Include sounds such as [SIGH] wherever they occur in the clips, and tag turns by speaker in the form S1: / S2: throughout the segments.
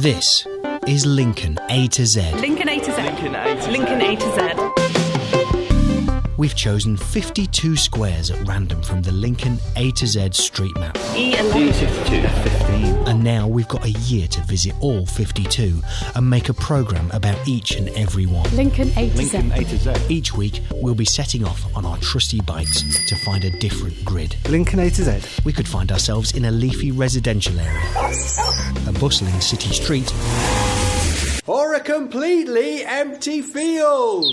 S1: This is Lincoln A to Z.
S2: Lincoln A to Z.
S3: Lincoln A to Z.
S2: Lincoln A to Z.
S1: We've chosen 52 squares at random from the Lincoln A to Z street map.
S2: E11.
S3: D62, 15.
S1: And now we've got a year to visit all 52 and make a programme about each and every one.
S4: Lincoln A to
S3: Lincoln
S4: Z.
S3: A to Z.
S1: Each week, we'll be setting off on our trusty bikes to find a different grid.
S5: Lincoln A to Z.
S1: We could find ourselves in a leafy residential area, a bustling city street,
S5: Or a completely empty field.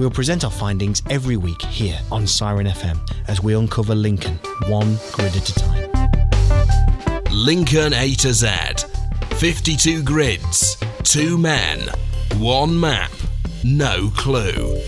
S1: We'll present our findings every week here on Siren FM as we uncover Lincoln one grid at a time.
S6: Lincoln A to Z. 52 grids, 2 men, 1 map, no clue.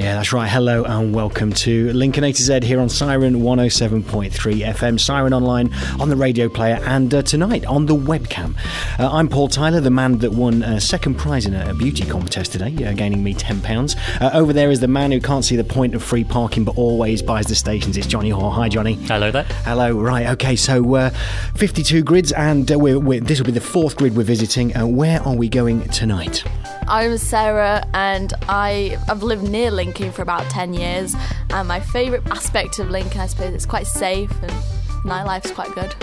S1: Yeah, that's right. Hello and welcome to Lincoln A to Z here on Siren 107.3 FM, Siren Online on the radio player, and uh, tonight on the webcam. Uh, I'm Paul Tyler, the man that won uh, second prize in a, a beauty contest today, uh, gaining me £10. Uh, over there is the man who can't see the point of free parking but always buys the stations. It's Johnny Hoare. Hi, Johnny.
S7: Hello there.
S1: Hello, right, okay, so uh, 52 grids, and uh, we're, we're, this will be the fourth grid we're visiting. Uh, where are we going tonight?
S8: I'm Sarah and I, I've lived near Lincoln for about 10 years. And my favourite aspect of Lincoln, I suppose, it's quite safe and nightlife's quite good.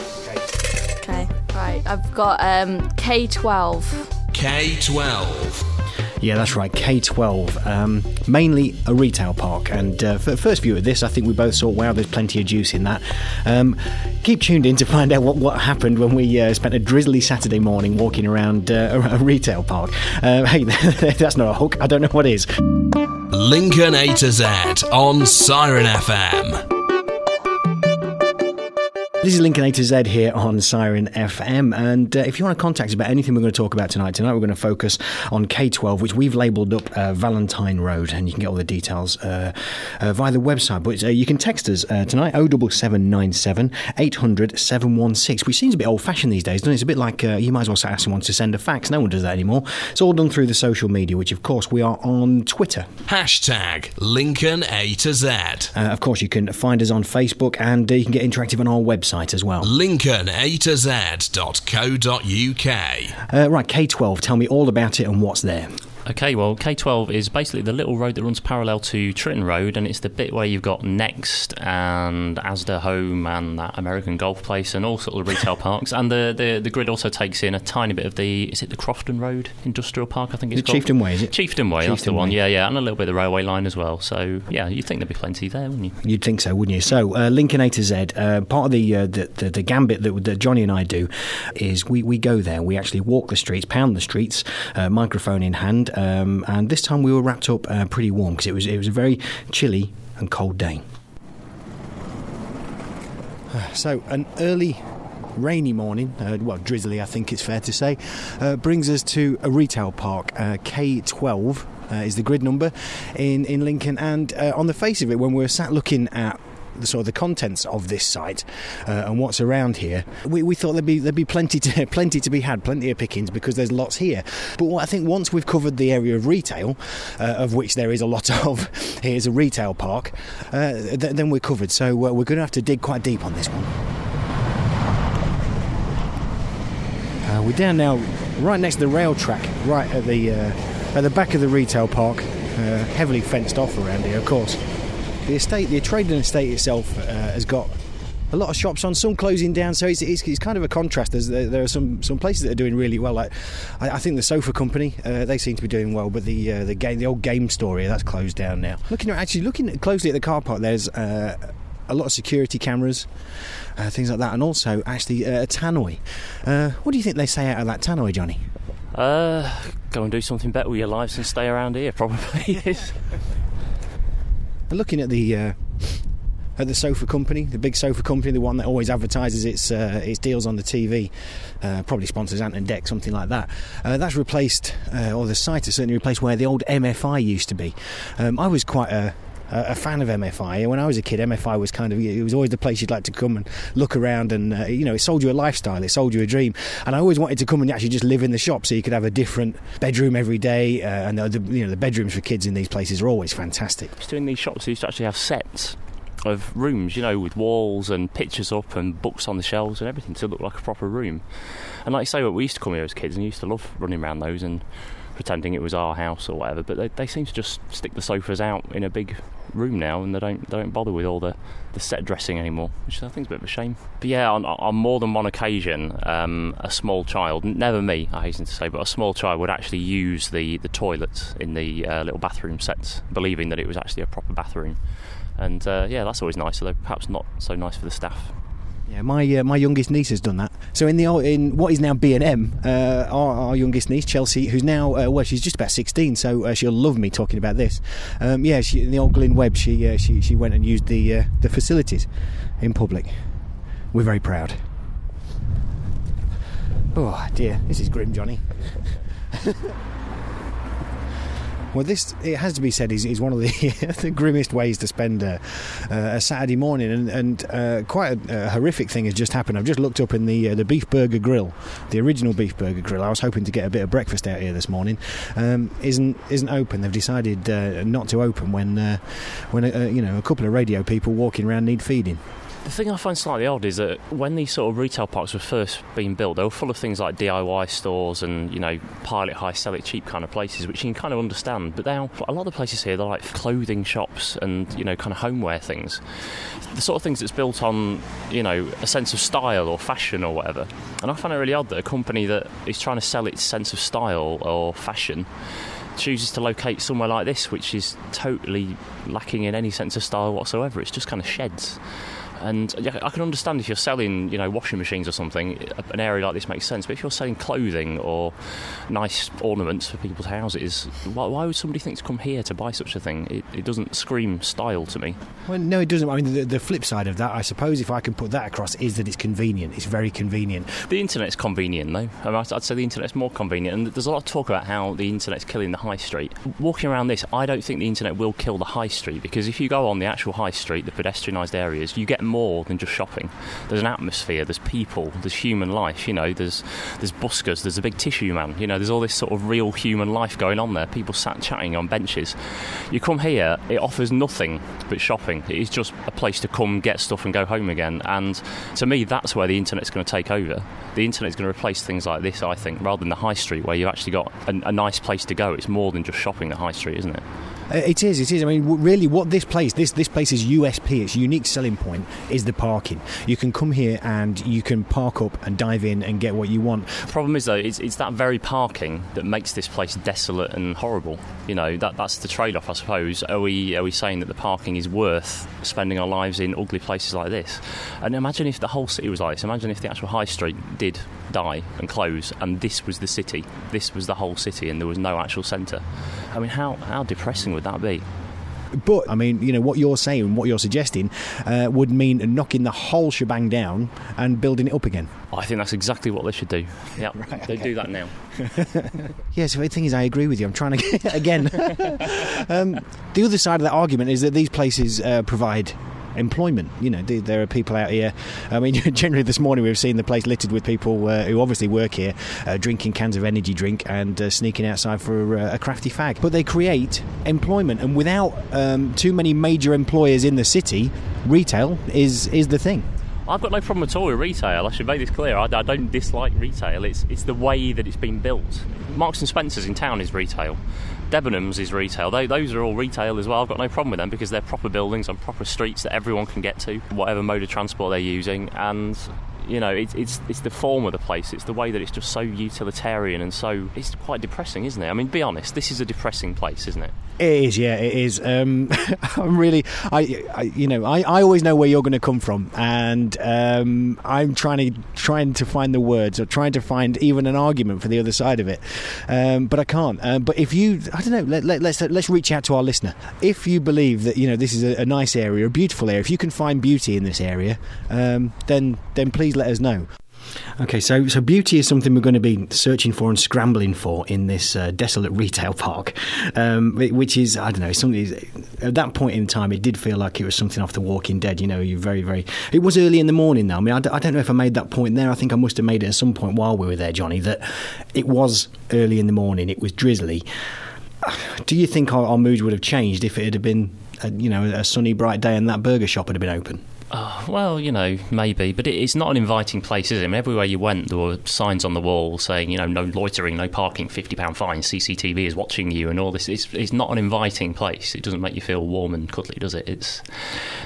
S8: Okay, right. I've got um, K12.
S6: K12.
S1: Yeah, that's right, K12. Um, mainly a retail park. And uh, for the first view of this, I think we both saw, wow, there's plenty of juice in that. Um, keep tuned in to find out what, what happened when we uh, spent a drizzly Saturday morning walking around uh, [LAUGHS] a, retail park. Uh, hey, [LAUGHS] that's not a hook. I don't know what is.
S6: Lincoln A to Z on Siren FM.
S1: This is Lincoln A to Z here on Siren FM. And uh, if you want to contact us about anything we're going to talk about tonight, tonight we're going to focus on K12, which we've labelled up uh, Valentine Road. And you can get all the details uh, uh, via the website. But uh, you can text us uh, tonight 07797 800 716, which seems a bit old fashioned these days, doesn't it? It's a bit like uh, you might as well ask someone to send a fax. No one does that anymore. It's all done through the social media, which of course we are on Twitter.
S6: Hashtag Lincoln A to Z.
S1: Uh, of course, you can find us on Facebook and uh, you can get interactive on our website as well.
S6: Lincoln A to Z.co.uk.
S1: Uh, right, K12, tell me all about it and what's there.
S7: Okay, well, K12 is basically the little road that runs parallel to Tritton Road, and it's the bit where you've got Next and Asda Home and that American Golf Place and all sort of retail [LAUGHS] parks. And the, the, the grid also takes in a tiny bit of the is it the Crofton Road Industrial Park? I think it's
S1: The
S7: called
S1: Chieftain Way, is it?
S7: Chieftain Way, that's the one.
S1: Way.
S7: Yeah, yeah, and a little bit of the railway line as well. So yeah, you'd think there'd be plenty there, wouldn't you?
S1: You'd think so, wouldn't you? So, uh, Lincoln A to Z, uh, part of the, uh, the, the the gambit that, that Johnny and I do is we, we go there, we actually walk the streets, pound the streets, uh, microphone in hand, um, and this time we were wrapped up uh, pretty warm because it was it was a very chilly and cold day. [SIGHS] So, an early rainy morning, uh, well, drizzly, I think it's fair to say, uh, brings us to a retail park, uh, K12. Uh, is the grid number in, in Lincoln, and uh, on the face of it, when we were sat looking at the sort of the contents of this site uh, and what's around here, we, we thought there'd be there'd be plenty to [LAUGHS] plenty to be had, plenty of pickings because there's lots here. But what I think once we've covered the area of retail, uh, of which there is a lot [LAUGHS] of, here's a retail park, uh, th- then we're covered. So uh, we're going to have to dig quite deep on this one. Uh, we're down now, right next to the rail track, right at the uh, at the back of the retail park, heavily fenced off around here, of course. The estate, the trading estate itself, uh, has got a lot of shops on, some closing down. So it's, it's, it's kind of a contrast. There's, there, there are some, some places that are doing really well. Like I, I think the Sofa Company, uh, they seem to be doing well, but the uh, the game, the old game store here, that's closed down now. Looking at actually looking closely at the car park, there's. Uh, a lot of security cameras, uh, things like that, and also actually uh, a tannoy. Uh, what do you think they say out of that tannoy, Johnny?
S7: Uh, go and do something better with your lives and stay around here, probably [LAUGHS] [LAUGHS] is.
S1: Looking at the uh, at the sofa company, the big sofa company, the one that always advertises its uh, its deals on the TV, uh, probably sponsors Ant and Dec, something like that. Uh, that's replaced, uh, or the site has certainly replaced where the old MFI used to be. Um, I was quite a a fan of MFI. When I was a kid, MFI was kind of it was always the place you'd like to come and look around, and uh, you know, it sold you a lifestyle, it sold you a dream. And I always wanted to come and actually just live in the shop, so you could have a different bedroom every day. Uh, and the, you know, the bedrooms for kids in these places are always fantastic.
S7: Just doing these shops, you used to actually have sets. of rooms, you know, with walls and pictures up and books on the shelves and everything to look like a proper room. And like I say, we used to come here as kids and used to love running around those and pretending it was our house or whatever. But they, they seem to just stick the sofas out in a big room now, and they don't they don't bother with all the, the set dressing anymore, which I think is a bit of a shame. But yeah, on, on more than one occasion, um, a small child, never me, I hasten to say, but a small child would actually use the the toilets in the uh, little bathroom sets, believing that it was actually a proper bathroom. And uh, yeah, that's always nice, although perhaps not so nice for the staff.
S1: Yeah, my uh, my youngest niece has done that. So in the in what is now B and M, uh, our, our youngest niece Chelsea, who's now uh, well, she's just about sixteen, so uh, she'll love me talking about this. Um, yeah, she, in the old Glyn Webb, she uh, she she went and used the uh, the facilities in public. We're very proud. Oh dear, this is grim, Johnny. [LAUGHS] Well, this it has to be said is, is one of the, [LAUGHS] the grimmest ways to spend a, a Saturday morning, and, and uh, quite a, a, horrific thing has just happened. I've just looked up in the uh, the Beef Burger Grill, the original Beef Burger Grill. I was hoping to get a bit of breakfast out here this morning. Um, isn't isn't open. They've decided uh, not to open when uh, when uh, you know a couple of radio people walking around need feeding.
S7: The thing I find slightly odd is that when these sort of retail parks were first being built, they were full of things like DIY stores and you know pile it high, sell it cheap kind of places, which you can kind of understand. But now a lot of the places here they're like clothing shops and you know kind of homeware things, the sort of things that's built on you know a sense of style or fashion or whatever. And I find it really odd that a company that is trying to sell its sense of style or fashion chooses to locate somewhere like this, which is totally lacking in any sense of style whatsoever. It's just kind of sheds. And I can understand if you're selling, you know, washing machines or something, an area like this makes sense. But if you're selling clothing or nice ornaments for people's houses, why, why would somebody think to come here to buy such a thing? It, it, doesn't scream style to me.
S1: Well, no, it doesn't. I mean, the, the, flip side of that, I suppose, if I can put that across, is that it's convenient. It's very convenient.
S7: The internet's convenient, though. I mean, I'd say the internet's more convenient. And there's a lot of talk about how the internet's killing the high street. Walking around this, I don't think the internet will kill the high street because if you go on the actual high street, the pedestrianised areas, you get more than just shopping. There's an atmosphere, there's people, there's human life. You know, there's there's buskers, there's a Big Issue man. You know, there's all this sort of real human life going on there. People sat chatting on benches. You come here, it offers nothing but shopping. It is just a place to come, get stuff, and go home again. And to me, that's where the internet's going to take over. The internet's going to replace things like this, I think, rather than the high street where you've actually got a, a nice place to go. It's more than just shopping. The high street, isn't it?
S1: Uh, it is. It is. I mean, really, what this place, this this place's USP, its unique selling point, is the parking. You can come here and you can park up and dive in and get what you want.
S7: The problem is though, it's, it's that very parking that makes this place desolate and horrible. You know, that that's the trade-off, I suppose. Are we are we saying that the parking is worth spending our lives in ugly places like this? And imagine if the whole city was like this. Imagine if the actual high street did die and close, and this was the city. This was the whole city, and there was no actual centre. I mean, how how depressing would that be?
S1: But I mean, you know, what you're saying, what you're suggesting, uh, would mean knocking the whole shebang down and building it up again.
S7: I think that's exactly what they should do. [LAUGHS] Yeah, right, okay. they do that now. [LAUGHS]
S1: yes, the thing is, I agree with you. I'm trying to [LAUGHS] get again. um, the other side of that argument is that these places uh, provide employment. You know, there are people out here. I mean, [LAUGHS] generally this morning we've seen the place littered with people uh, who obviously work here, uh, drinking cans of energy drink and uh, sneaking outside for a, a, crafty fag. But they create employment, and without um, too many major employers in the city, retail is is the thing.
S7: I've got no problem at all with retail. I should make this clear. I, I, don't dislike retail. It's it's the way that it's been built. Marks and Spencers in town is retail. Debenhams is retail. They, those are all retail as well. I've got no problem with them because they're proper buildings on proper streets that everyone can get to, whatever mode of transport they're using. And you know, it, it's it's the form of the place. It's the way that it's just so utilitarian and so it's quite depressing, isn't it? I mean, be honest, this is a depressing place, isn't it?
S1: It is, yeah, it is. Um, [LAUGHS] I'm really, I, I, you know, I, I always know where you're going to come from, and um, I'm trying to trying to find the words or trying to find even an argument for the other side of it, um, but I can't. Um, but if you, I don't know, let, let, let's let's reach out to our listener. If you believe that you know this is a, a nice area, a beautiful area, if you can find beauty in this area, um, then then please let us know. Okay, so so beauty is something we're going to be searching for and scrambling for in this uh, desolate retail park, um, which is I don't know something. At that point in time, it did feel like it was something off The Walking Dead. You know, you very very. It was early in the morning though. I mean, I d- I don't know if I made that point there. I think I must have made it at some point while we were there, Johnny. That it was early in the morning. It was drizzly. Do you think our, our mood would have changed if it had been a, you know, a sunny, bright day and that burger shop had been open.
S7: Oh, well, you know, maybe, but it, it's not an inviting place, is it? I mean, everywhere you went, there were signs on the wall saying, you know, no loitering, no parking, fifty pound fine, CCTV is watching you, and all this. It's, it's not an inviting place. It doesn't make you feel warm and cuddly, does it? It's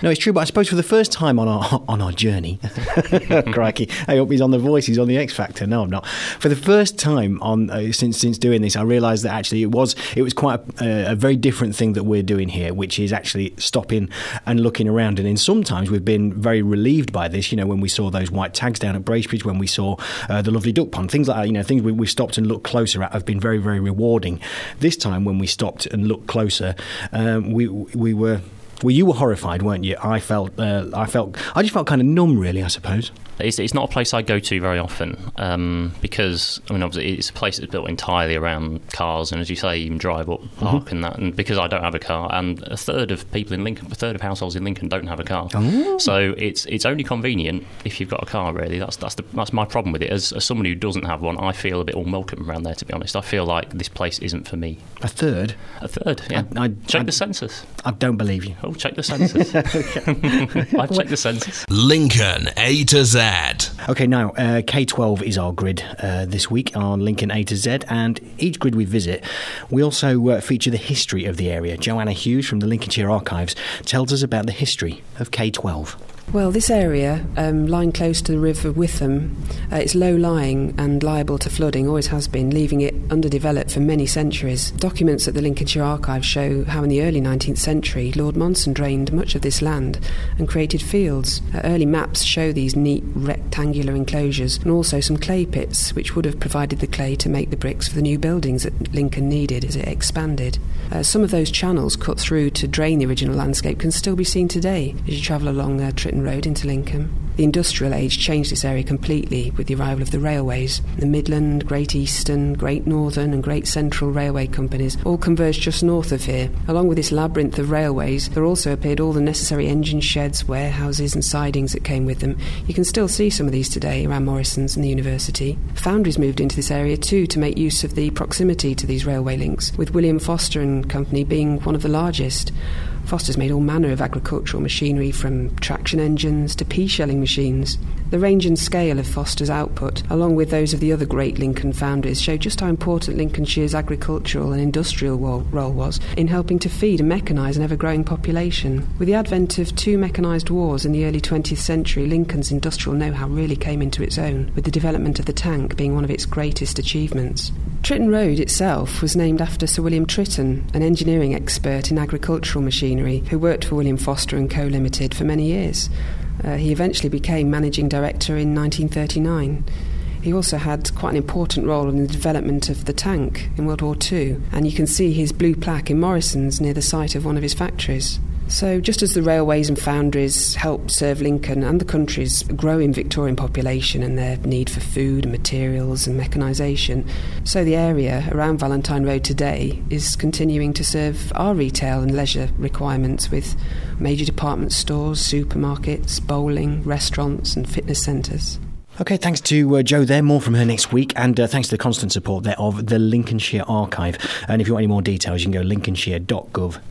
S1: no, it's true. But I suppose for the first time on our [LAUGHS] on our journey, [LAUGHS] crikey, I hope he's on the voice. He's on the X Factor. No, I'm not. For the first time on uh, since since doing this, I realised that actually it was it was quite a, a very different thing that we're doing here, which is actually stopping and looking around. And in sometimes we've been been very relieved by this. You know, when we saw those white tags down at Bracebridge, when we saw uh, the lovely duck pond, things like that. You know, things we, we stopped and looked closer at have been very, very rewarding. This time, when we stopped and looked closer, um, we we were. Well, you were horrified, weren't you? I felt, uh, I felt, I just felt kind of numb, really. I suppose.
S7: It's, it's not a place I go to very often um, because I mean obviously it's a place that's built entirely around cars and as you say you can drive up park mm-hmm. and that and because I don't have a car and a third of people in Lincoln a third of households in Lincoln don't have a car oh. so it's it's only convenient if you've got a car really that's that's the, that's my problem with it as, as someone who doesn't have one I feel a bit unwelcome around there to be honest I feel like this place isn't for me
S1: a third
S7: a third yeah I, I, check I, the census
S1: I don't believe you
S7: oh check the census [LAUGHS] I've checked the census
S6: Lincoln A to Z
S1: Okay, now uh, K12 is our grid uh, this week on Lincoln A to Z, and each grid we visit, we also uh, feature the history of the area. Joanna Hughes from the Lincolnshire Archives tells us about the history of K12.
S2: Well, this area, um, lying close to the River Witham, uh, it's low lying and liable to flooding, always has been, leaving it underdeveloped for many centuries. Documents at the Lincolnshire Archive show how in the early 19th century Lord Monson drained much of this land and created fields. Uh, early maps show these neat rectangular enclosures and also some clay pits, which would have provided the clay to make the bricks for the new buildings that Lincoln needed as it expanded. Uh, some of those channels cut through to drain the original landscape can still be seen today as you travel along uh, Tritton Road into Lincoln. The industrial age changed this area completely with the arrival of the railways. The Midland, Great Eastern, Great Northern, and Great Central railway companies all converged just north of here. Along with this labyrinth of railways, there also appeared all the necessary engine sheds, warehouses, and sidings that came with them. You can still see some of these today around Morrison's and the university. Foundries moved into this area too to make use of the proximity to these railway links, with William Foster and Company being one of the largest. Foster's made all manner of agricultural machinery from traction engines to pea shelling machines. The range and scale of Foster's output, along with those of the other great Lincoln foundries, show just how important Lincolnshire's agricultural and industrial role was in helping to feed and mechanise an ever growing population. With the advent of two mechanised wars in the early 20th century, Lincoln's industrial know how really came into its own, with the development of the tank being one of its greatest achievements. Tritton Road itself was named after Sir William Tritton, an engineering expert in agricultural machinery who worked for William Foster and Co Limited for many years. Uh, he eventually became managing director in 1939. He also had quite an important role in the development of the tank in World War II, and you can see his blue plaque in Morrison's near the site of one of his factories. So, just as the railways and foundries helped serve Lincoln and the country's growing Victorian population and their need for food and materials and mechanisation, so the area around Valentine Road today is continuing to serve our retail and leisure requirements with major department stores, supermarkets, bowling, restaurants, and fitness centres.
S1: Okay, thanks to uh, Joe there. More from her next week, and uh, thanks to the constant support there of the Lincolnshire Archive. And if you want any more details, you can go lincolnshire.gov.uk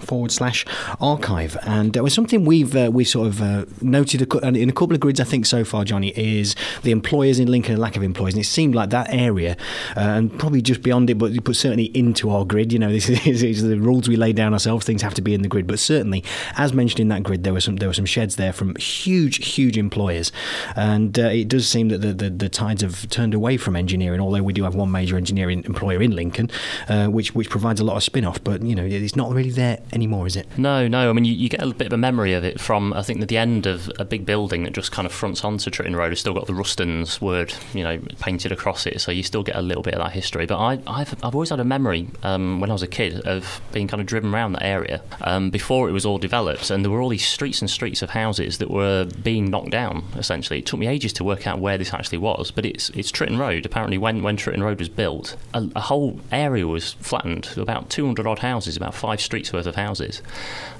S1: forward slash archive. And it was something we've uh, we sort of uh, noted in a couple of grids, I think, so far, Johnny, is the employers in Lincoln and lack of employers. And it seemed like that area, uh, and probably just beyond it, but, but certainly into our grid. You know, [LAUGHS] this is, is, the rules we lay down ourselves. Things have to be in the grid. But certainly, as mentioned in that grid, there were some there were some sheds there from huge, huge employers. And uh, it does seem that the, the, the, tides have turned away from engineering, although we do have one major engineering employer in Lincoln, uh, which, which provides a lot of spin off. But, you know, it's not really there anymore, is it?
S7: No, no. I mean, you, you, get a bit of a memory of it from, I think, the end of a big building that just kind of fronts onto Tritton Road has still got the Rustons word, you know, painted across it. So you still get a little bit of that history. But I, I've I've always had a memory um, when I was a kid of being kind of driven around that area um, before it was all developed. And there were all these streets and streets of houses that were being knocked down, essentially essentially. It took me ages to work out where this actually was, but it's it's Tritton Road. Apparently, when when Tritton Road was built, a, a whole area was flattened. About 200 odd houses, about five streets worth of houses.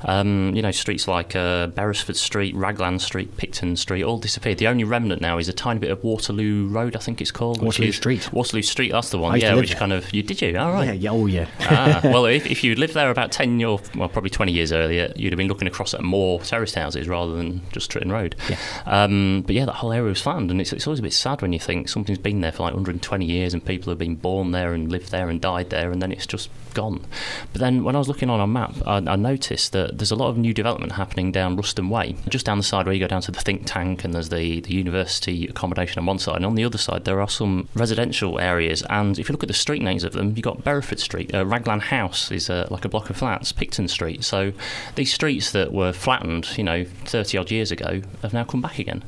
S7: Um, you know, streets like uh, Beresford Street, Raglan Street, Picton Street, all disappeared. The only remnant now is a tiny bit of Waterloo Road, I think it's called.
S1: Waterloo
S7: is-
S1: Street.
S7: Waterloo Street, that's the one.
S1: I used to
S7: Yeah, which
S1: there.
S7: kind of you did you? All right.
S1: Yeah, yeah, oh yeah.
S7: ah, well, if, if you'd lived there about 10 or, well, probably 20 years earlier, you'd have been looking across at more terraced houses rather than just Tritton Road.
S1: Yeah.
S7: Um, but yeah, that whole area was flattened, and it's, it's always a bit sad when you think something's been there for like 120 years and people have been born there and lived there and died there, and then it's just gone. But then when I was looking on our map, I, I noticed that there's a lot of new development happening down Ruston Way, just down the side where you go down to the think tank and there's the, the university accommodation on one side, and on the other side there are some residential areas. And if you look at the street names of them, you've got Beresford Street, uh, Raglan House is uh, like a block of flats, Picton Street. So these streets that were flattened, you know, 30 odd years ago, have now come back again.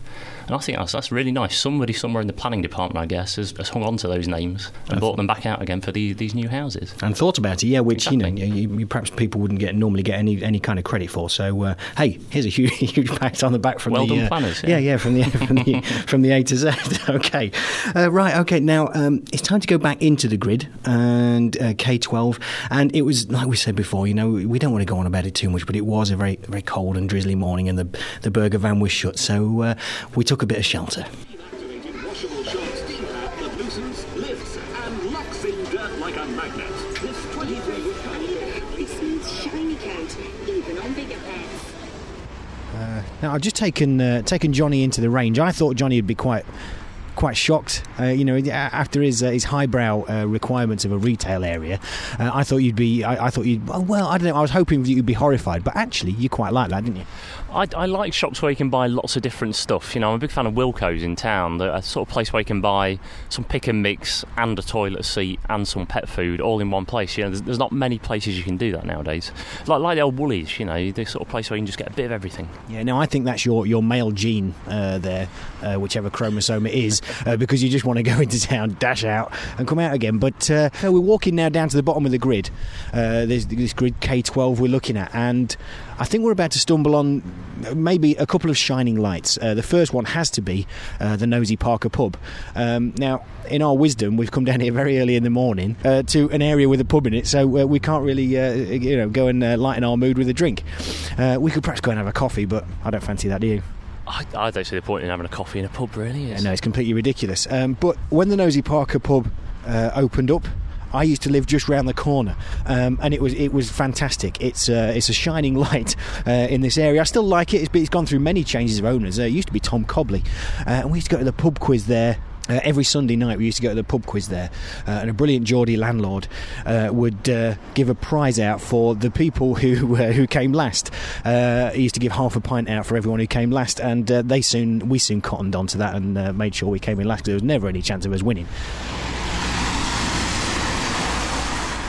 S7: And I think that's, that's really nice. Somebody somewhere in the planning department, I guess, has, has hung on to those names and brought them back out again for the, these new houses.
S1: and thought about it, yeah, which you know, you, you, perhaps people wouldn't get normally get any any kind of credit for. So, uh, hey, here's a huge, [LAUGHS] huge pat on the back from
S7: Well
S1: the
S7: done
S1: uh,
S7: planners,
S1: yeah,
S7: yeah.
S1: yeah, from the [LAUGHS] from the from the A to Z. [LAUGHS] okay, uh, right, okay. Now um, it's time to go back into the grid and uh, K12, and it was like we said before. You know, we don't want to go on about it too much, but it was a very very cold and drizzly morning, and the the burger van was shut, so uh, we took a bit of shelter.
S3: Activated washable shop steam pad that loosens, lifts, and locks in dirt like a magnet. This 23 wood
S4: Lovely smooth shiny coat, even on bigger pets.
S1: Now I've just taken uh, taken Johnny into the range. I thought Johnny would be quite quite shocked. Uh, you know, after his uh, his highbrow uh, requirements of a retail area, uh, I thought you'd be. I, I thought you'd. Well, well, I don't know. I was hoping you'd be horrified, but actually, you quite like that, didn't you?
S7: I, I like shops where you can buy lots of different stuff. You know, I'm a big fan of Wilko's in town. The a sort of place where you can buy some pick and mix and a toilet seat and some pet food all in one place. You know, there's, there's not many places you can do that nowadays. Like like the old Woolies, you know, the sort of place where you can just get a bit of everything.
S1: Yeah. No, I think that's your your male gene uh, there, uh, whichever chromosome it is, uh, because you just want to [LAUGHS] go into town, dash out, and come out again. But uh, we're walking now down to the bottom of the grid. Uh, there's this grid K12 we're looking at, and I think we're about to stumble on maybe a couple of shining lights. Uh, the first one has to be uh, the Nosy Parker pub. Um, now, in our wisdom, we've come down here very early in the morning uh, to an area with a pub in it, so uh, we can't really, uh, you know, go and uh, lighten our mood with a drink. We could perhaps go and have a coffee, but I don't fancy that, do you?
S7: I, I don't see the point in having a coffee in a pub, really.
S1: Yeah, no, it's completely ridiculous. Um, but when the Nosy Parker pub uh, opened up, I used to live just round the corner, um, and it was it was fantastic. It's uh, it's a shining [LAUGHS] light uh, in this area. I still like it. It's, it's gone through many changes of owners. Uh, it used to be Tom Cobley, uh, and we used to go to the pub quiz there. Uh, every Sunday night, we used to go to the pub quiz there, uh, and a brilliant Geordie landlord uh, would uh, give a prize out for the people who [LAUGHS] uh, who came last. Uh, he used to give half a pint out for everyone who came last, and they soon we soon cottoned onto that and made sure we came in last. There was never any chance of us winning.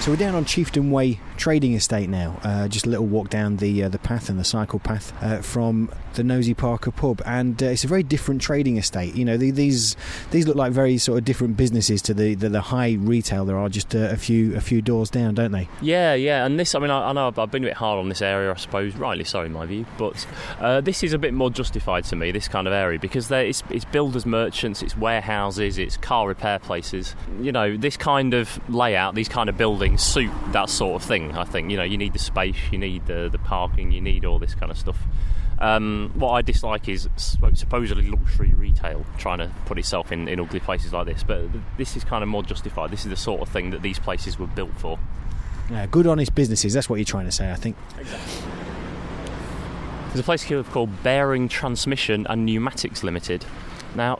S1: So we're down on Chieftain Way Trading Estate now. Uh, just a little walk down the uh, the path and the cycle path uh, from the Nosy Parker pub, and uh, it's a very different trading estate. You know, the, these these look like very sort of different businesses to the the, the high retail there are just a few a few doors down, don't they?
S7: Yeah, yeah, and this, I mean, I, I know I've, I've been a bit hard on this area, I suppose, rightly so in my view, but uh, this is a bit more justified to me, this kind of area, because there, it's, it's builders' merchants, it's warehouses, it's car repair places. You know, this kind of layout, these kind of buildings suit that sort of thing, I think. You know, you need the space, you need the, the parking, you need all this kind of stuff. Um, what I dislike is supposedly luxury retail trying to put itself in, in ugly places like this, but this is kind of more justified. This is the sort of thing that these places were built for.
S1: Uh, good, honest businesses. That's what you're trying to say, I think.
S7: There's a place here called Bearing Transmission and Pneumatics Limited. Now,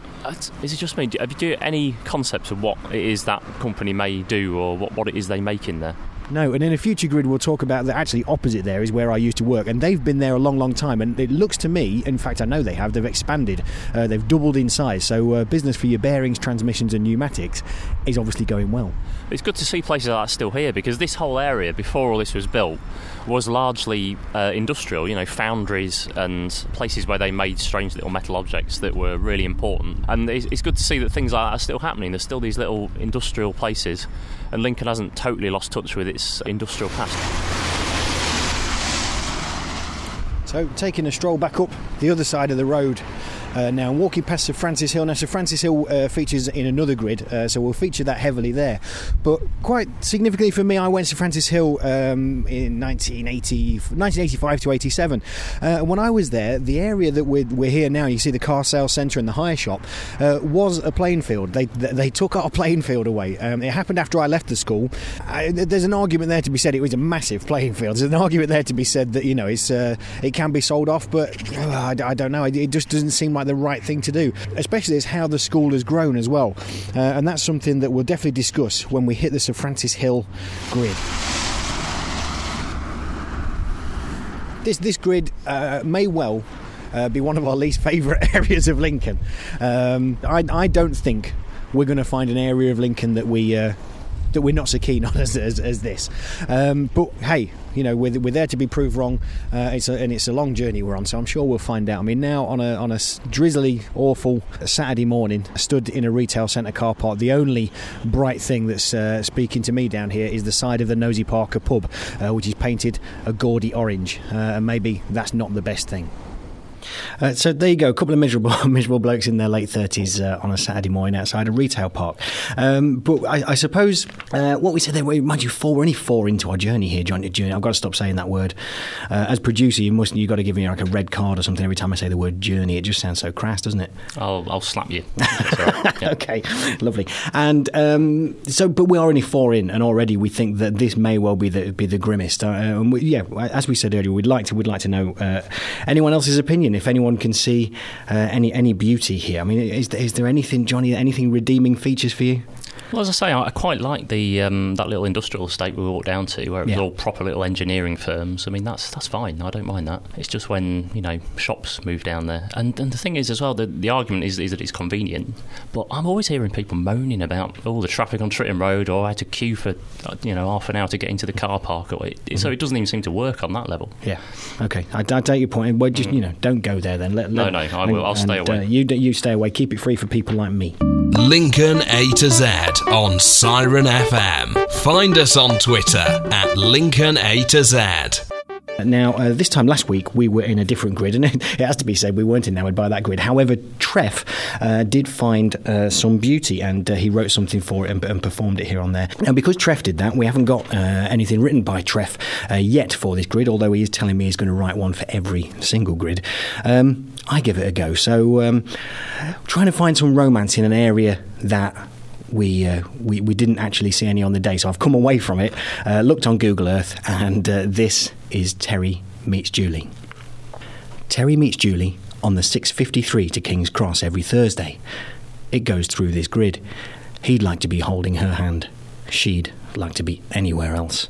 S7: is it just me? Have you do any concepts of what it is that company may do or what, what it is they make in there?
S1: No, and in a future grid, we'll talk about that. actually opposite there is where I used to work, and they've been there a long, long time. And it looks to me, in fact, I know they have. They've expanded, uh, they've doubled in size. So uh, business for your bearings, transmissions, and pneumatics is obviously going well.
S7: It's good to see places like that still here because this whole area, before all this was built, was largely uh, industrial. You know, foundries and places where they made strange little metal objects that were really important. And it's, it's good to see that things like that are still happening. There's still these little industrial places, and Lincoln hasn't totally lost touch with its industrial past.
S1: So taking a stroll back up the other side of the road Uh, now, walking past Sir Francis Hill. Now, Sir Francis Hill uh, features in another grid, uh, so we'll feature that heavily there. But quite significantly for me, I went to Francis Hill um, in 1980, 1985 to 87. Uh, when I was there, the area that we're, we're here now, you see the car sales centre and the hire shop, uh, was a playing field. They, they took our [LAUGHS] playing field away. Um, it happened after I left the school. I, there's an argument there to be said it was a massive playing field. There's an argument there to be said that, you know, it's, uh, it can be sold off, but [SIGHS] I, I don't know. It, it just doesn't seem like the right thing to do, especially as how the school has grown as well. Uh, and that's something that we'll definitely discuss when we hit the Sir Francis Hill grid. This, this grid uh, may well uh, be one of our least favourite [LAUGHS] areas of Lincoln. Um, I, I don't think we're going to find an area of Lincoln that we uh, that we're not so keen [LAUGHS] on as, as, as this. Um, but hey, you know, we're, we're there to be proved wrong. Uh, it's a, and it's a long journey we're on, so I'm sure we'll find out. I mean, now on a on a drizzly, awful Saturday morning, stood in a retail centre car park. The only bright thing that's uh, speaking to me down here is the side of the Nosy Parker pub, uh, which is painted a gaudy orange, uh, and maybe that's not the best thing. Uh, so there you go, a couple of miserable, [LAUGHS] miserable blokes in their late thirties uh, on a Saturday morning outside a retail park. Um, but I, I suppose uh, what we said there, well, mind you, four, we're only four into our journey here, John. Journey. I've got to stop saying that word. Uh, as producer, you must you've got to give me like a red card or something every time I say the word journey. It just sounds so crass, doesn't it?
S7: I'll, I'll slap you. [LAUGHS] Right. Yeah.
S1: okay, lovely. And um, so, but we are only four in, and already we think that this may well be the be the grimmest. Uh, and we, yeah, as we said earlier, we'd like to we'd like to know uh, anyone else's opinion. If anyone can see uh, any any beauty here, I mean, is is there anything, Johnny? Anything redeeming features for you?
S7: Well, as I say, I I quite like the um, that little industrial estate we walked down to, where it was
S1: Yeah.
S7: all proper little engineering firms. I mean, that's that's fine. I don't mind that. It's just when you know shops move down there, and and the thing is as well, the the argument is, is that it's convenient. But I'm always hearing people moaning about all the traffic on Tritton Road, or I had to queue for uh, you know half an hour to get into the car park. Or it, So
S1: Mm-hmm.
S7: it doesn't even seem to work on that level.
S1: Yeah. Okay. I, I take your point. Well, just you know, don't go there then. Let,
S7: Mm. No, no, I will. I'll stay away.
S1: Uh, you you stay away. Keep it free for people like me.
S6: Lincoln A to Z on Siren FM. Find us on Twitter at Lincoln A to Z.
S1: Now, uh, this time last week, we were in a different grid, and [LAUGHS] it has to be said we weren't enamored by that grid. However, Treff uh, did find uh, some beauty, and uh, he wrote something for it and, and performed it here on there. Now, because Treff did that, we haven't got uh, anything written by Treff uh, yet for this grid, although he is telling me he's going to write one for every single grid. Um, I give it a go. So, um, trying to find some romance in an area that we, uh, we we didn't actually see any on the day, so I've come away from it, uh, looked on Google Earth, and uh, this is Terry meets Julie. Terry meets Julie on the 6:53 to King's Cross every Thursday. It goes through this grid. He'd like to be holding her hand. She'd like to be anywhere else.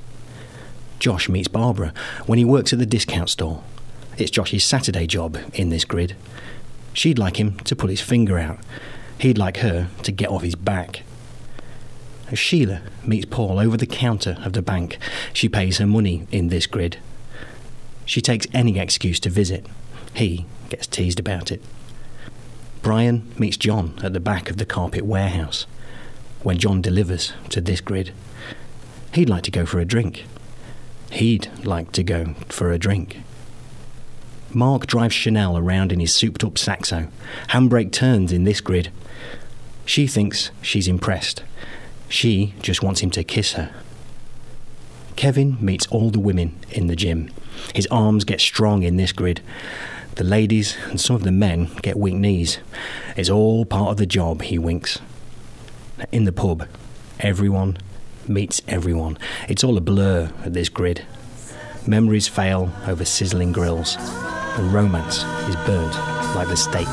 S1: Josh meets Barbara when he works at the discount store. It's Josh's Saturday job in this grid. She'd like him to pull his finger out. He'd like her to get off his back. Sheila meets Paul over the counter of the bank. She pays her money in this grid. She takes any excuse to visit. He gets teased about it. Brian meets John at the back of the carpet warehouse. When John delivers to this grid, he'd like to go for a drink. He'd like to go for a drink. Mark drives Chanel around in his souped up saxo. Handbrake turns in this grid. She thinks she's impressed. She just wants him to kiss her. Kevin meets all the women in the gym. His arms get strong in this grid. The ladies and some of the men get weak knees. It's all part of the job, he winks. In the pub, everyone meets everyone. It's all a blur at this grid. Memories fail over sizzling grills, and romance is burnt like the steak.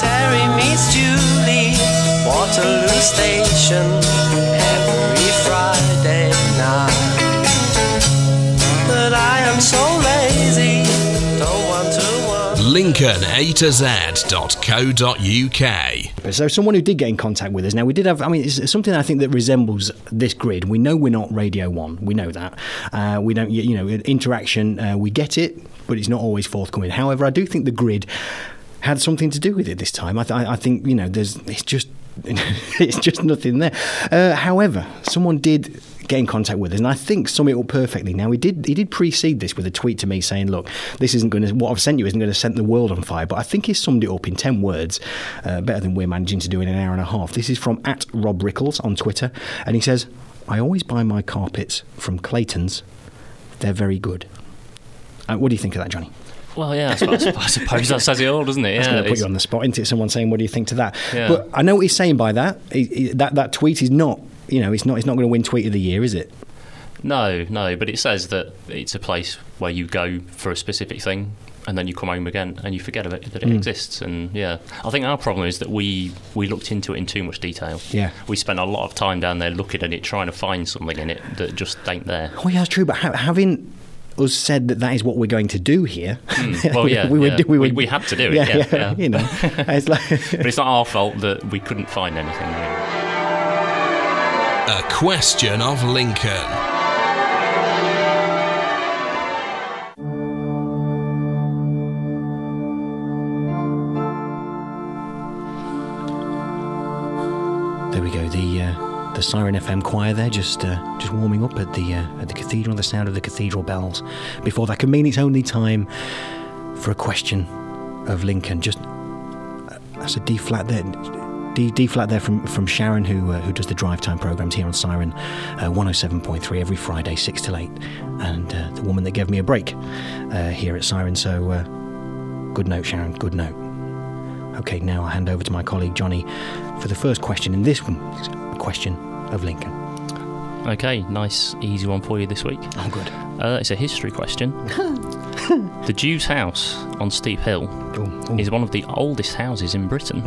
S9: Terry meets Julie, Waterloo Station, every Friday night. But I am so lazy, don't want to work.
S6: Lincoln A to Z.co.uk.
S1: So, someone who did get in contact with us. Now, we did have. I mean, it's something I think that resembles this grid. We know we're not Radio One. We know that. Uh, we don't. You know, interaction. Uh, we get it, but it's not always forthcoming. However, I do think the grid had something to do with it this time. I, th- I think you know, there's. It's just. [LAUGHS] it's just nothing there. Uh, however, someone did get in contact with us. And I think sum it up perfectly. Now he did he did precede this with a tweet to me saying, "Look, this isn't going to what I've sent you isn't going to set the world on fire." But I think he summed it up in ten words, uh, better than we're managing to do in an hour and a half. This is from at Rob Rickles on Twitter, and he says, "I always buy my carpets from Clayton's. They're very good." Uh, what do you think of that, Johnny?
S7: Well, yeah, I suppose, [LAUGHS] I suppose that says it all, doesn't it?
S1: That's going to put you on the spot, isn't it? Someone saying, "What do you think to that?"
S7: Yeah.
S1: But I know what he's saying by that. He, he- that that tweet is not, you know, it's not, it's not going to win tweet of the year, is it?
S7: No, no, but it says that it's a place where you go for a specific thing and then you come home again and you forget of it, that it
S1: Mm.
S7: exists. And yeah, I think our problem is that we, we looked into it in too much detail.
S1: Yeah.
S7: We spent a lot of time down there looking at it, trying to find something in it that just ain't there.
S1: Oh, yeah, that's true. But ha- having us said that that is what we're going to do here,
S7: Mm. [LAUGHS] Well, yeah,
S1: we, would
S7: yeah.
S1: do- we,
S7: We-
S1: would,
S7: we had to do it, yeah, yeah.
S1: you know, [LAUGHS] it's like
S7: but it's not our fault that we couldn't find anything. Really.
S6: A question of Lincoln.
S1: The Siren FM choir there, just uh, just warming up at the uh, at the cathedral. The sound of the cathedral bells. Before that, could mean it's only time for a question of Lincoln. Just uh, that's a D flat there. D, D flat there from, from Sharon, who uh, who does the drive time programs here on Siren, uh, 107.3 every Friday, 6 till 8. And uh, the woman that gave me a break here at Siren. So, good note, Sharon, good note. Okay, now I'll hand over to my colleague Johnny for the first question. And this one question of Lincoln.
S7: Okay, nice, easy one for you this week.
S1: Oh, good.
S7: Uh, it's a history question. [LAUGHS] the Jew's house on Steep Hill
S1: Ooh,
S7: is one of the oldest houses in Britain.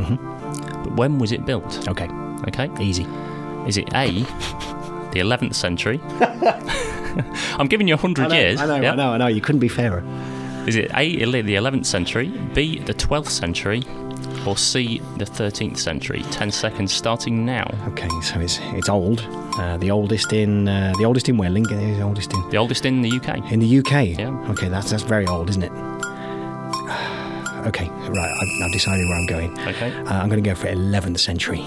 S7: But when was it built?
S1: Mm-hmm. Okay,
S7: Okay.
S1: easy.
S7: Is it A, the 11th century? [LAUGHS] I'm giving you 100 years.
S1: I know? I know, I know. You couldn't be fairer.
S7: Is it A, the 11th century, B, the 12th century, or C, the 13th century? 10 seconds starting now.
S1: Okay, so it's it's old. Uh, the oldest in uh, the oldest in where Lincoln the oldest in
S7: The oldest in the UK.
S1: in the UK.
S7: Yeah.
S1: Okay, that's that's very old, isn't it? [SIGHS] Okay, right. I've, I've decided where I'm going.
S7: Okay.
S1: Uh, I'm going to go for 11th century.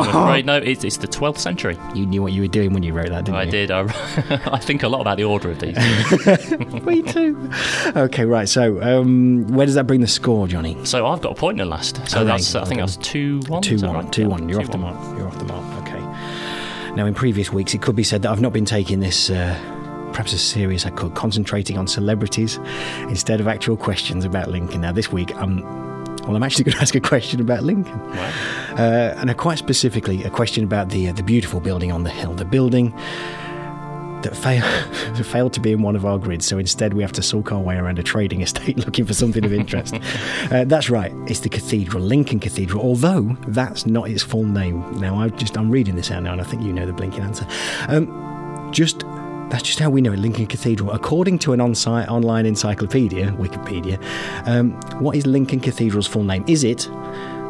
S7: I'm afraid no, it's, it's the 12th century.
S1: You knew what you were doing when you wrote that, didn't
S7: I
S1: you?
S7: I did. I, [LAUGHS] I think a lot about the order of these. [LAUGHS]
S1: Me too. Okay, right. So, um, where does that bring the score, Johnny?
S7: So I've got a point in the last. So
S1: Oh,
S7: that's
S1: right,
S7: I think that's
S1: 2
S7: 1. 2
S1: 1.
S7: Right?
S1: Two, one. You're off the mark. You're off the mark. Okay. Now, in previous weeks, it could be said that I've not been taking this uh, perhaps as serious as I could, concentrating on celebrities instead of actual questions about Lincoln. Now, this week, I'm well, I'm actually [LAUGHS] going to ask a question about Lincoln,
S7: Right.
S1: uh, and a quite specifically a question about the uh, the beautiful building on the hill, the building that failed [LAUGHS] failed to be in one of our grids. So instead, we have to sulk our way around a trading [LAUGHS] estate looking for something of interest. uh, that's right. It's the cathedral, Lincoln Cathedral. Although that's not its full name. Now I just I'm reading this out now, and I think you know the blinking answer. Um, just. That's just how we know it, Lincoln Cathedral. According to an on-site online encyclopedia, Wikipedia, um, what is Lincoln Cathedral's full name? Is it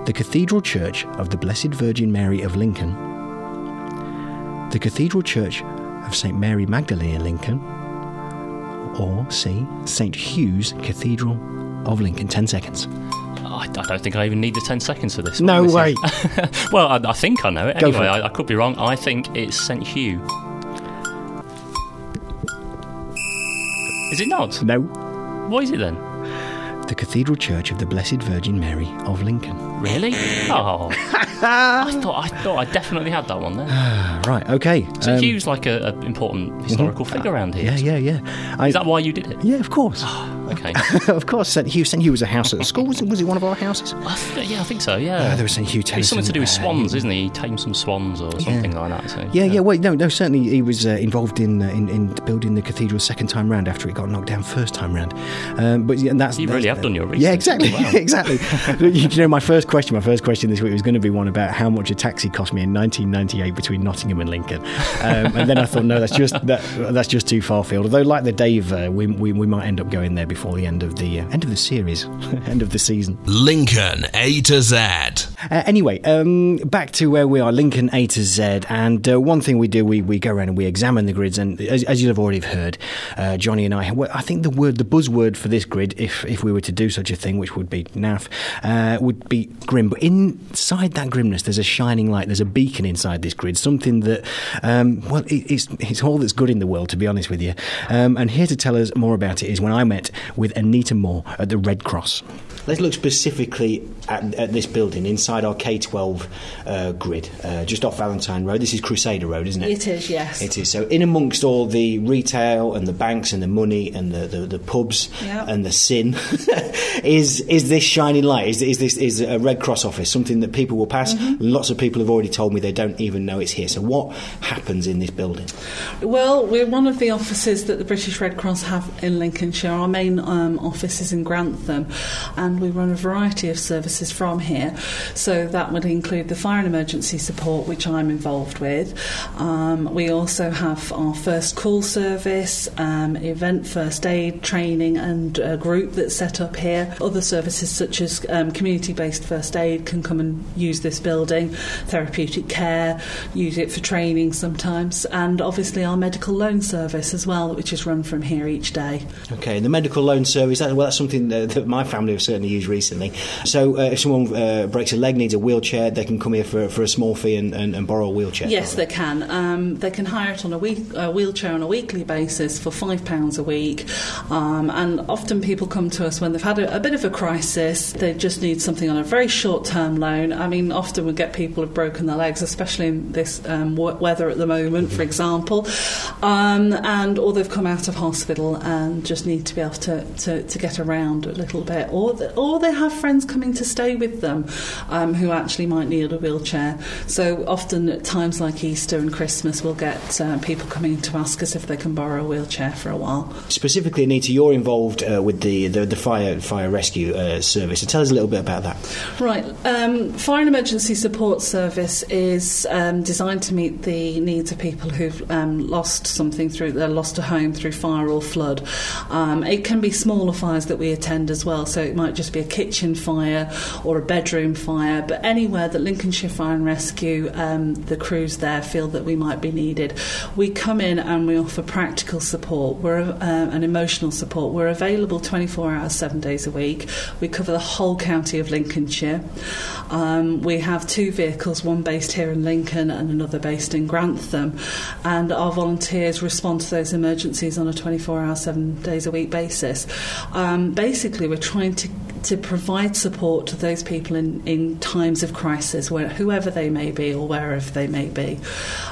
S1: the Cathedral Church of the Blessed Virgin Mary of Lincoln, the Cathedral Church of St. Mary Magdalene in Lincoln, or C, St. Hugh's Cathedral of Lincoln? 10 seconds.
S7: I, I don't think I even need the 10 seconds for this.
S1: No. Way. [LAUGHS]
S7: well, I, I think I know it.
S1: Go
S7: Anyway. I, I could be wrong. I think it's St. Hugh. Is it not?
S1: No.
S7: What is it then?
S1: The Cathedral Church of the Blessed Virgin Mary of Lincoln.
S7: Really? [LAUGHS] Oh. I thought I thought I definitely had that one there. [SIGHS]
S1: Right, okay.
S7: So
S1: um,
S7: Hugh's like a, a important historical figure around here.
S1: Yeah, yeah, yeah. I,
S7: Is that why you did it?
S1: yeah, of course.
S7: Okay. [LAUGHS]
S1: of course, St. Hugh. St. Hugh was a house at the school. Was it, was it one of our houses?
S7: I th- yeah, I think so. Yeah.
S1: Uh, there was St. Hugh
S7: It's
S1: Tennyson.
S7: something to do with
S1: uh,
S7: swans, isn't he? He tamed some swans or something like that. So,
S1: Yeah, yeah. Well, no, no. Certainly, he was uh, involved in, uh, in in building the cathedral second time round after it got knocked down first time round. Um, but yeah, and that's
S7: You
S1: that's-
S7: really have done your research.
S1: Yeah, exactly,
S7: Wow. [LAUGHS]
S1: exactly. you know, my first question, my first question this week was going to be one about how much a taxi cost me in 1998 between Nottingham and Lincoln, um, and then I thought, no, that's just that, that's just too far field. Although, like the Dave, uh, we, we we might end up going there before the end of the uh, end of the series, [LAUGHS] end of the season.
S6: Lincoln A to Z.
S1: Uh, anyway, um, back to where we are, Lincoln A to Z. And uh, one thing we do, we, we go around and we examine the grids. And as, as you'll have already heard, uh, Johnny and I, I think the word, the buzzword for this grid, if if we were to do such a thing, which would be naff, uh, would be grim. But inside that grimness, there's a shining light. There's a beacon inside this grid, something that, um, well, it, it's it's all that's good in the world, to be honest with you. Um, and here to tell us more about it is when I met with Anita Moore at the Red Cross. Let's look specifically at, at this building inside our K12 uh, grid, uh, just off Valentine Road. This is Crusader Road, isn't it?
S10: It is, yes.
S1: It is. So, in amongst all the retail and the banks and the money and the, the, the pubs
S10: Yeah.
S1: and the sin, [LAUGHS] is is this shining light? Is, is this is a Red Cross office something that people will pass?
S10: Mhm.
S1: Lots of people have already told me they don't even know it's here. So, what happens in this building?
S10: Well, we're one of the offices that the British Red Cross have in Lincolnshire. Our main um, office is in Grantham, and we run a variety of services from here. So that would include the fire and emergency support, which I'm involved with. Um, we also have our first call service, um, event first aid training, and a group that's set up here. Other services such as um, community based first aid can come and use this building, therapeutic care, use it for training sometimes, and obviously our medical loan service as well, which is run from here each day.
S1: Okay, the medical loan service, that, well, that's something that, that my family have certainly used recently. So, uh, if someone uh, breaks a leg, needs a wheelchair, they can come here for, for a small fee and, and, and borrow a wheelchair.
S10: Yes, they can. Um, they can hire it on a, week, a wheelchair on a weekly basis for five pounds a week, um, and often people come to us when they've had a, a bit of a crisis. They just need something on a very short-term loan. I mean, often we get people who've broken their legs, especially in this um, weather at the moment, for example, um, and or they've come out of hospital and just need to be able to, to, to get around a little bit, or or they have friends coming to stay with them um, who actually might need a wheelchair. So often at times like Easter and Christmas, we'll get uh, people coming to ask us if they can borrow a wheelchair for a while.
S1: Specifically, Anita, you're involved uh, with the, the, the fire fire rescue uh, service. So, tell us a little bit about that.
S10: Right. Um, Fire and Emergency Support Service is um, designed to meet the needs of people who've um, lost something through, they lost a home through fire or flood. Um, it can be smaller fires that we attend as well, so it might just be a kitchen fire or a bedroom fire, but anywhere that Lincolnshire Fire and Rescue, um, the crews there, feel that we might be needed, we come in and we offer practical support. We're uh, and emotional support. We're available 24 hours, seven days a week. We cover the whole county of Lincolnshire. Um, we have two vehicles, one based here in Lincoln and another based in Grantham, and our volunteers respond to those emergencies on a 24 hour, seven days a week basis. Um, basically, we're trying to to provide support to those people in, in times of crisis, where, whoever they may be or wherever they may be.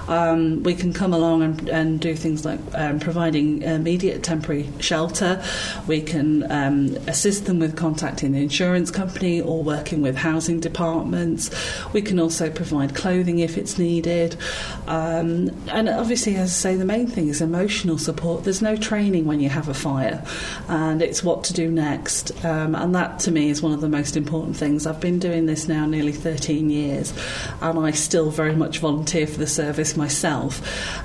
S10: Um, we can come along and, and do things like um, providing immediate temporary shelter. We can um, assist them with contacting the insurance company or working with housing departments. We can also provide clothing if it's needed. Um, and obviously, as I say, the main thing is emotional support. There's no training when you have a fire, and it's what to do next. Um, and that to me is one of the most important things. I've been doing this now nearly 13 years, and I still very much volunteer for the service myself.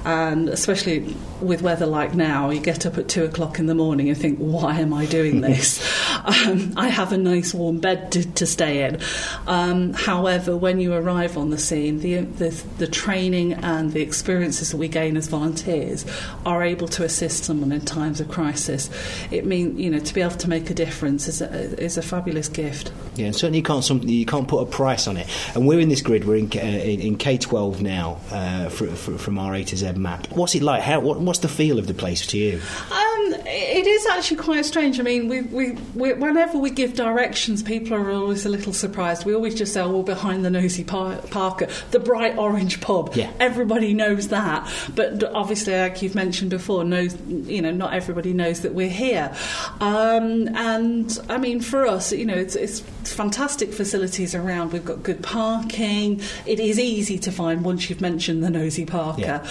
S10: And especially with weather like now, you get up at two o'clock in the morning and think, why am I doing [LAUGHS] this? um, I have a nice warm bed to, to stay in. Um, however, when you arrive on the scene, the, the, the training and the experiences that we gain as volunteers are able to assist someone in times of crisis. It means, you know, to be able to make a difference is a, is a fabulous gift.
S1: Yeah, and certainly you can't some, you can't put a price on it. And we're in this grid. We're in K- uh, in, in K12 now uh, fr fr from our A to Z map. What's it like? How what, what's the feel of the place to you?
S10: Um, it is actually quite strange. I mean, we, we, we, whenever we give directions, people are always a little surprised. We always just say, "Well, behind the nosy par- Parker, the bright orange pub."
S1: Yeah.
S10: everybody knows that. But obviously, like you've mentioned before, knows you know not everybody knows that we're here. Um, and I mean, for us, you know, it's, it's fantastic facilities around. We've got good parking. It is easy to find once you've mentioned the nosy Parker.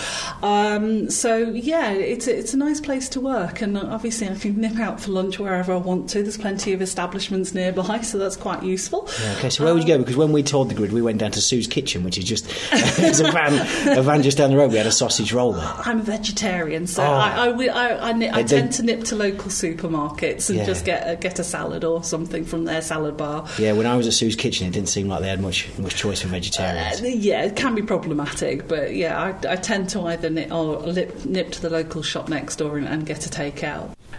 S10: Um, so yeah, it's a, it's a nice place to work, and obviously, I can nip out for lunch wherever I want to. There's plenty of establishments nearby, so that's quite useful.
S1: Yeah, okay, so where would you go? Because when we toured the grid, we went down to Sue's Kitchen, which is just [LAUGHS] there's a van, a van just down the road. We had a sausage roll there.
S10: I'm a vegetarian, so
S1: Oh.
S10: I, I, I, I, I tend to nip to local supermarkets and
S1: Yeah.
S10: just get a, get a salad or something from their salad bar.
S1: Yeah, when I was at Sue's Kitchen, it didn't seem like they had much much choice for vegetarians.
S10: Uh, yeah, it can be problematic, but yeah, I, I tend to either nip, or lip, nip to the local shop next door and, and get a takeout.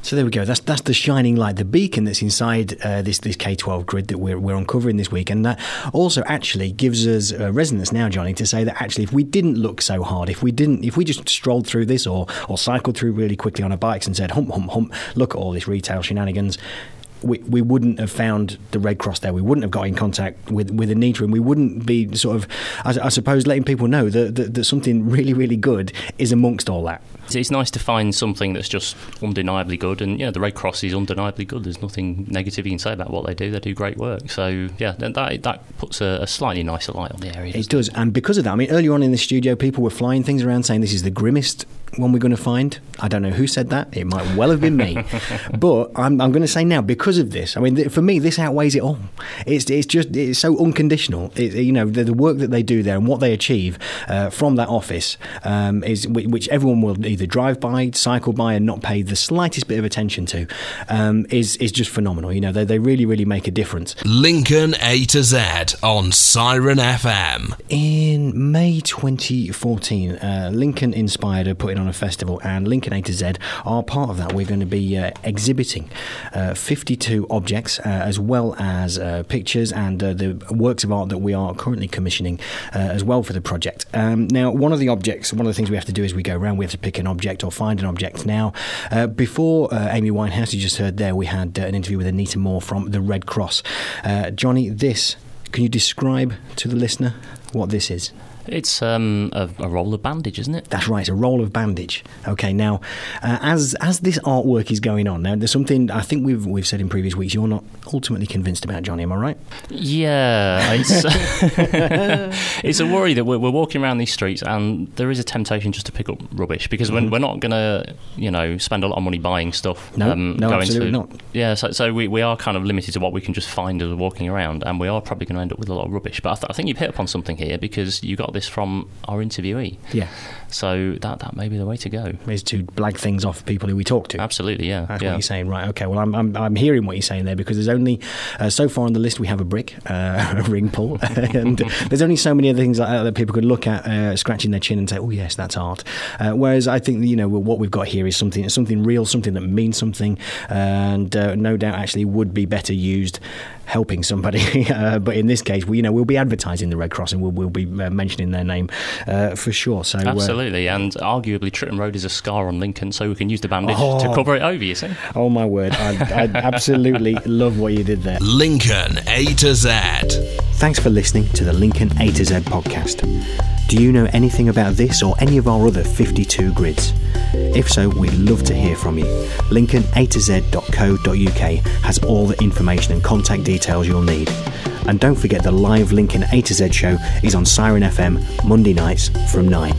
S1: So there we go. That's that's the shining light, the beacon that's inside uh, this this K12 grid that we're we're uncovering this week, and that also actually gives us uh, resonance now, Johnny, to say that actually if we didn't look so hard, if we didn't, if we just strolled through this or or cycled through really quickly on our bikes and said hump hump hump, look at all this retail shenanigans. We, we wouldn't have found the Red Cross there. We wouldn't have got in contact with, with Anita, and we wouldn't be sort of, I, I suppose, letting people know that, that, that something really, really good is amongst all that.
S7: It's- nice to find something that's just undeniably good, and yeah, the Red Cross is undeniably good. There's nothing negative you can say about what they do. They do great work. So yeah, that that, puts a, a slightly nicer light on the area.
S1: It does, and because of that, I mean, earlier on in the studio, people were flying things around saying this is the grimmest one we're going to find. I don't know who said that. It might well have been me, [LAUGHS] but I'm, I'm going to say now because of this. I mean, th- for me, this outweighs it all. It's it's just it's so unconditional. It, you know, the, the work that they do there and what they achieve uh, from that office um, is whi- which everyone will either drive by, cycle by, and not pay the slightest bit of attention to um, is is just phenomenal. You know, they they really really make a difference.
S6: Lincoln A to Z on Siren FM.
S1: In May 2014, uh, Lincoln Inspired are putting on a festival, and Lincoln A to Z are part of that. We're going to be uh, exhibiting uh, 52 objects, uh, as well as uh, pictures and uh, the works of art that we are currently commissioning as well for the project. Um, now, one of the objects, one of the things we have to do as we go around, we have to pick an object or find an object. Now, before Amy Winehouse, you just heard there, we had an interview with Anita Moore from the Red Cross. Johnny, this, can you describe to the listener what this is?
S7: It's um, a, a roll of bandage, isn't it?
S1: That's right, it's a roll of bandage. Okay, now uh, as as this artwork is going on, now there's something I think we've we've said in previous weeks. You're not ultimately convinced about Johnny, am I right?
S7: Yeah, it's, [LAUGHS] [LAUGHS] it's a worry that we're, we're walking around these streets and there is a temptation just to pick up rubbish because
S1: Mhm.
S7: we're, we're not going to, you know, spend a lot of money buying stuff.
S1: No, no,
S7: going
S1: absolutely
S7: to,
S1: not.
S7: Yeah, so, so we, we are kind of limited to what we can just find as we're walking around, and we are probably going to end up with a lot of rubbish. But I, th- I think you've hit upon something here because you got this from our interviewee.
S1: Yeah.
S7: So that that may be the way to go.
S1: Is to blag things off people who we talk to.
S7: Absolutely, yeah.
S1: That's
S7: yeah.
S1: what you're saying, right? Okay. Well, I'm, I'm, I'm hearing what you're saying there because there's only uh, so far on the list we have a brick, uh, [LAUGHS] a ring pull, [LAUGHS] and there's only so many other things like that that people could look at, uh, scratching their chin and say, "Oh yes, that's art." Uh, whereas I think you know what we've got here is something something real, something that means something, and uh, no doubt actually would be better used helping somebody. [LAUGHS] uh, but in this case, we you know we'll be advertising the Red Cross and we'll, we'll be uh, mentioning their name uh, for sure. So uh,
S7: Absolutely, and arguably Tritton Road is a scar on Lincoln, so we can use the bandage
S1: Oh.
S7: to cover it over. You see?
S1: Oh my word! I, I absolutely [LAUGHS] love what you did there.
S6: Lincoln A to Z.
S1: Thanks for listening to the Lincoln A to Z podcast. Do you know anything about this or any of our other 52 grids? If so, we'd love to hear from you. Lincoln A to Z.co.uk has all the information and contact details you'll need. And don't forget the live Lincoln A to Z show is on Siren FM Monday nights from 9.